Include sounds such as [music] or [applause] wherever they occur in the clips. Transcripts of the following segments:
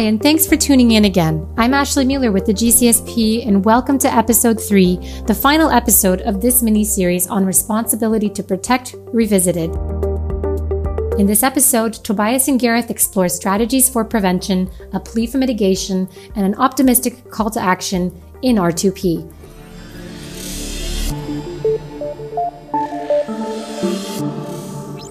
Hi, and thanks for tuning in again. I'm Ashley Mueller with the GCSP, and welcome to episode three, the final episode of this mini series on responsibility to protect revisited. In this episode, Tobias and Gareth explore strategies for prevention, a plea for mitigation, and an optimistic call to action in R2P.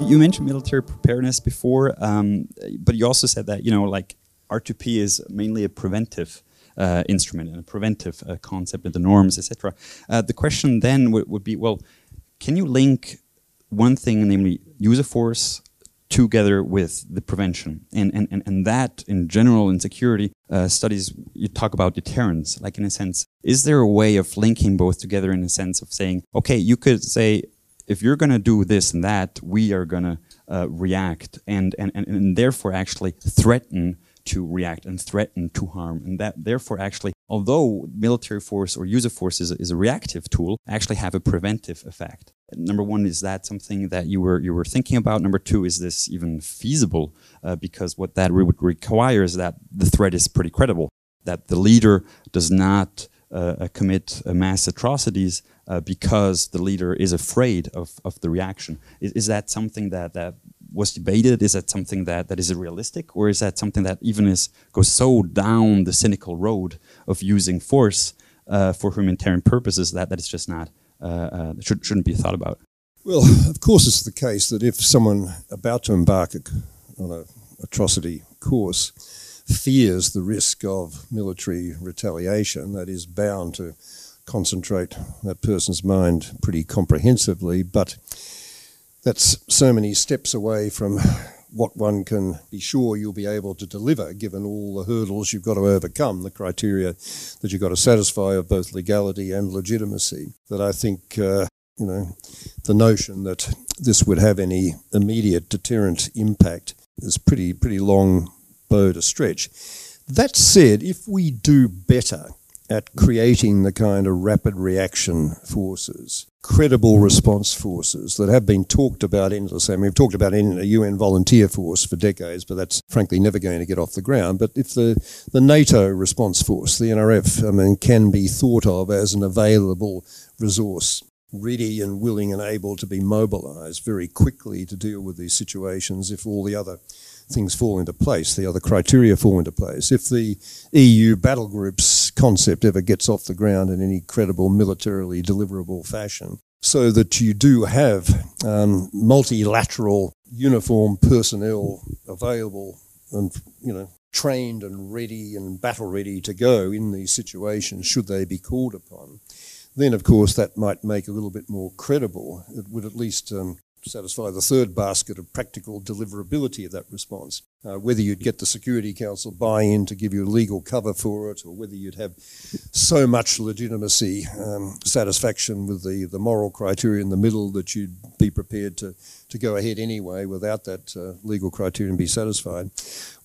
You mentioned military preparedness before, um, but you also said that you know, like R2P is mainly a preventive uh, instrument and a preventive uh, concept and the norms, etc. Uh, the question then would be, well, can you link one thing, namely use of force, together with the prevention. And, and, and, and that, in general, in security uh, studies, you talk about deterrence, like in a sense. Is there a way of linking both together in a sense of saying, okay, you could say, if you're going to do this and that, we are going to uh, react and, and, and, and therefore actually threaten to react and threaten to harm. And that therefore actually, although military force or use of force is, is a reactive tool, actually have a preventive effect. Number one, is that something that you were you were thinking about? Number two, is this even feasible? Uh, because what that would require is that the threat is pretty credible, that the leader does not uh, uh commit mass atrocities uh, because the leader is afraid of, of the reaction. Is, is that something that, that was debated? Is that something that, that is realistic? Or is that something that even is goes so down the cynical road of using force uh, for humanitarian purposes that, that it's just not, uh, uh, should, shouldn't be thought about? Well, of course, it's the case that if someone about to embark on an atrocity course fears the risk of military retaliation, that is bound to concentrate that person's mind pretty comprehensively, but that's so many steps away from what one can be sure you'll be able to deliver, given all the hurdles you've got to overcome, the criteria that you've got to satisfy of both legality and legitimacy. That I think, uh, you know, the notion that this would have any immediate deterrent impact is pretty pretty long bow to stretch. That said, if we do better at creating the kind of rapid reaction forces, credible response forces that have been talked about endlessly. I mean, we've talked about in a UN volunteer force for decades, but that's frankly never going to get off the ground. But if the, the NATO response force, the NRF, I mean, can be thought of as an available resource ready and willing and able to be mobilized very quickly to deal with these situations if all the other things fall into place, the other criteria fall into place. If the EU battle groups concept ever gets off the ground in any credible militarily deliverable fashion, so that you do have um, multilateral uniform personnel available and you know trained and ready and battle ready to go in these situations should they be called upon. Then of course that might make a little bit more credible. It would at least um, satisfy the third basket of practical deliverability of that response. Uh, whether you'd get the Security Council buy in to give you legal cover for it, or whether you'd have so much legitimacy, um, satisfaction with the, the moral criteria in the middle that you'd be prepared to, to go ahead anyway without that uh, legal criterion be satisfied.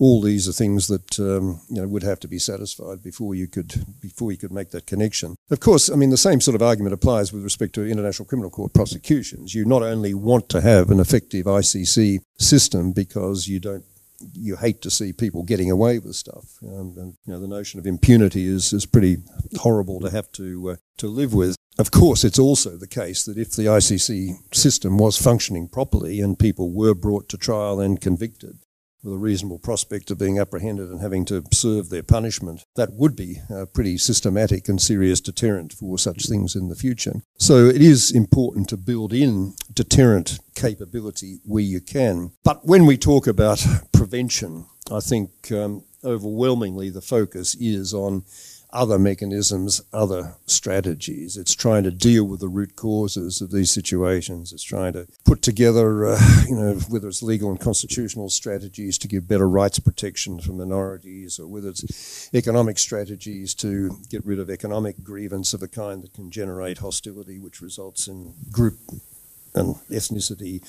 All these are things that um, you know would have to be satisfied before you could before you could make that connection. Of course, I mean the same sort of argument applies with respect to international criminal court prosecutions. You not only want to have an effective ICC system because you don't you hate to see people getting away with stuff. Um, and you know, the notion of impunity is, is pretty horrible to have to uh, to live with. Of course, it's also the case that if the ICC system was functioning properly and people were brought to trial and convicted, with a reasonable prospect of being apprehended and having to serve their punishment. That would be a pretty systematic and serious deterrent for such things in the future. So it is important to build in deterrent capability where you can. But when we talk about prevention, I think um, overwhelmingly the focus is on other mechanisms, other strategies. It's trying to deal with the root causes of these situations. It's trying to put together, uh, you know, whether it's legal and constitutional strategies to give better rights protection for minorities, or whether it's economic strategies to get rid of economic grievance of a kind that can generate hostility, which results in group and ethnicity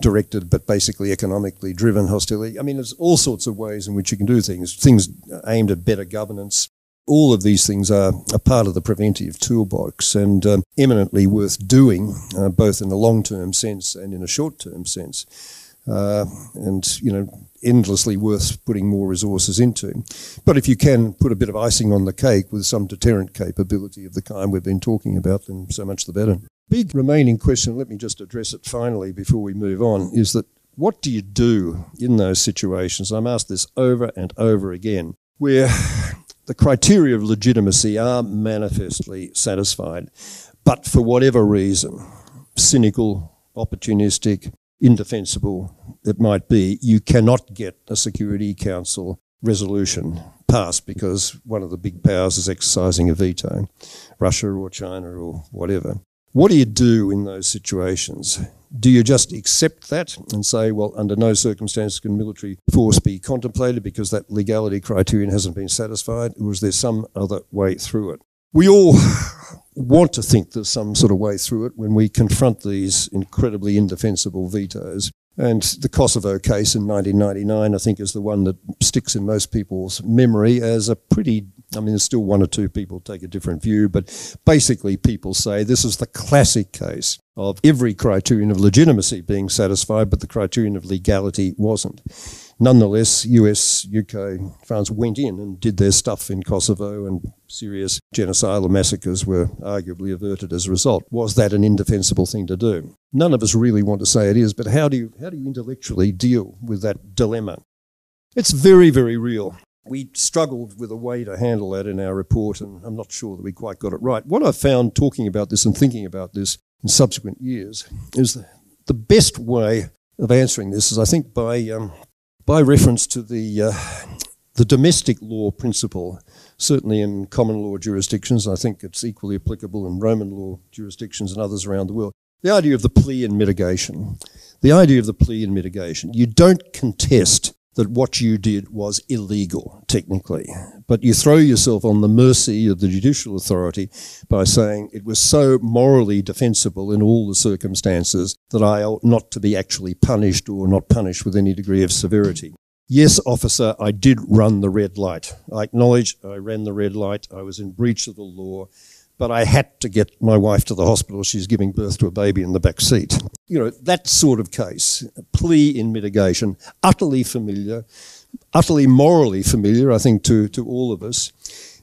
directed but basically economically driven hostility. I mean, there's all sorts of ways in which you can do things. Things aimed at better governance, all of these things are a part of the preventive toolbox and um, eminently worth doing, uh, both in a long term sense and in a short term sense. uh, and you know endlessly worth putting more resources into. But if you can put a bit of icing on the cake with some deterrent capability of the kind we've been talking about, then so much the better. Big remaining question, let me just address it finally before we move on, is that what do you do in those situations? I'm asked this over and over again, where the criteria of legitimacy are manifestly satisfied, but for whatever reason, cynical, opportunistic, indefensible it might be, you cannot get a Security Council resolution passed because one of the big powers is exercising a veto, Russia or China or whatever. What do you do in those situations? Do you just accept that and say, well, under no circumstances can military force be contemplated because that legality criterion hasn't been satisfied? Or is there some other way through it? We all [laughs] want to think there's some sort of way through it when we confront these incredibly indefensible vetoes. And the Kosovo case in 1999, I think, is the one that sticks in most people's memory as a pretty, I mean, there's still one or two people take a different view, but basically people say this is the classic case of every criterion of legitimacy being satisfied, but the criterion of legality wasn't. Nonetheless, US, UK, France went in and did their stuff in Kosovo, and serious genocidal massacres were arguably averted as a result. Was that an indefensible thing to do? None of us really want to say it is, but how do you, how do you intellectually deal with that dilemma? It's very, very real. We struggled with a way to handle that in our report, and I'm not sure that we quite got it right. What I found talking about this and thinking about this in subsequent years is the best way of answering this is, I think, by um, by reference to the, uh, the domestic law principle, certainly in common law jurisdictions, I think it's equally applicable in Roman law jurisdictions and others around the world. The idea of the plea in mitigation. The idea of the plea in mitigation. You don't contest that what you did was illegal, technically, but you throw yourself on the mercy of the judicial authority by saying it was so morally defensible in all the circumstances that I ought not to be actually punished or not punished with any degree of severity. Yes, officer, I did run the red light. I acknowledge I ran the red light. I was in breach of the law but I had to get my wife to the hospital. She's giving birth to a baby in the back seat. You know, that sort of case, a plea in mitigation, utterly familiar, utterly morally familiar, I think, to, to all of us.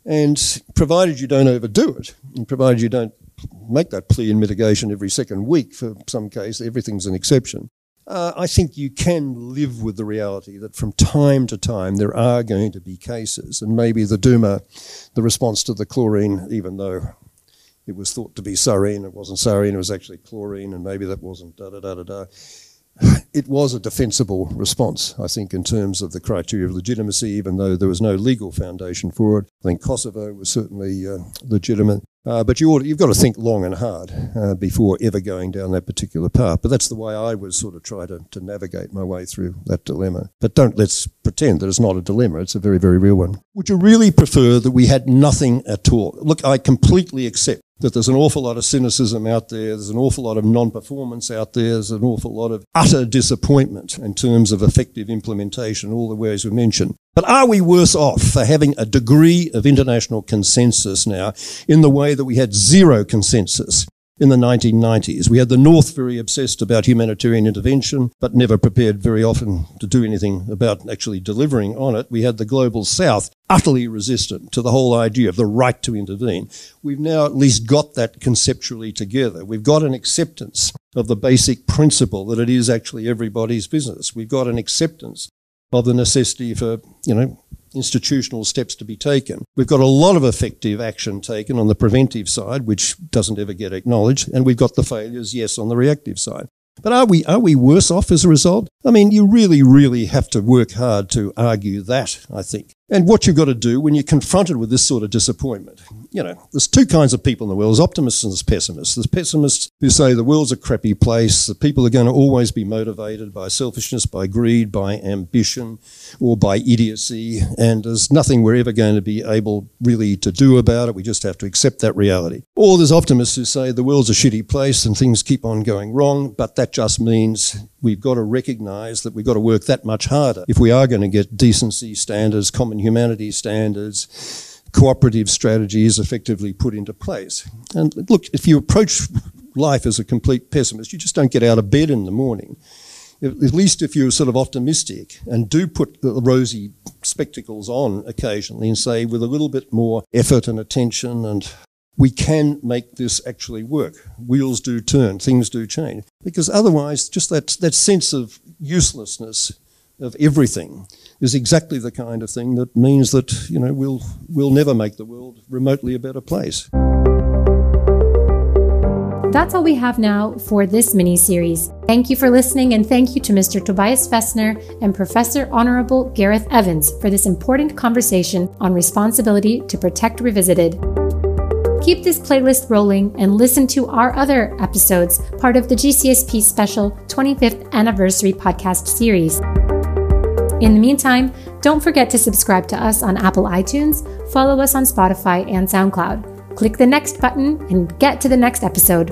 And provided you don't overdo it, and provided you don't make that plea in mitigation every second week for some case, everything's an exception. Uh, I think you can live with the reality that from time to time there are going to be cases, and maybe the Douma, the response to the chlorine, even though it was thought to be sarin, it wasn't sarin, it was actually chlorine, and maybe that wasn't da da da da da. [sighs] It was a defensible response, I think, in terms of the criteria of legitimacy, even though there was no legal foundation for it. I think Kosovo was certainly uh, legitimate. Uh, but you ought, you've got to think long and hard uh, before ever going down that particular path. But that's the way I would sort of try to, to navigate my way through that dilemma. But don't let's pretend that it's not a dilemma. It's a very, very real one. Would you really prefer that we had nothing at all? Look, I completely accept that there's an awful lot of cynicism out there, there's an awful lot of non performance out there, there's an awful lot of utter disappointment in terms of effective implementation, all the ways we mentioned. But are we worse off for having a degree of international consensus now in the way that we had zero consensus in the 1990s. We had the North very obsessed about humanitarian intervention, but never prepared very often to do anything about actually delivering on it. We had the global South utterly resistant to the whole idea of the right to intervene. We've now at least got that conceptually together. We've got an acceptance of the basic principle that it is actually everybody's business. We've got an acceptance of the necessity for, you know, institutional steps to be taken. We've got a lot of effective action taken on the preventive side, which doesn't ever get acknowledged, and we've got the failures, yes, on the reactive side. But are we, are we worse off as a result? I mean, you really, really have to work hard to argue that, I think. And what you've got to do when you're confronted with this sort of disappointment, you know, there's two kinds of people in the world. There's optimists and there's pessimists. There's pessimists who say the world's a crappy place. The people are going to always be motivated by selfishness, by greed, by ambition, or by idiocy. And there's nothing we're ever going to be able really to do about it. We just have to accept that reality. Or there's optimists who say the world's a shitty place and things keep on going wrong, but that just means we've got to recognize that we've got to work that much harder if we are going to get decency standards, common humanity standards, cooperative strategies effectively put into place. And look, if you approach life as a complete pessimist, you just don't get out of bed in the morning. at least if you're sort of optimistic and do put the rosy spectacles on occasionally and say, with a little bit more effort and attention and we can make this actually work. Wheels do turn, things do change. Because otherwise, just that, that sense of uselessness of everything is exactly the kind of thing that means that, you know, we'll, we'll never make the world remotely a better place. That's all we have now for this mini series. Thank you for listening, and thank you to Mr. Tobias Vestner and Professor Honorable Gareth Evans for this important conversation on responsibility to protect revisited. Keep this playlist rolling and listen to our other episodes, part of the GCSP special 25th anniversary podcast series. In the meantime, don't forget to subscribe to us on Apple iTunes, follow us on Spotify and SoundCloud. Click the next button and get to the next episode.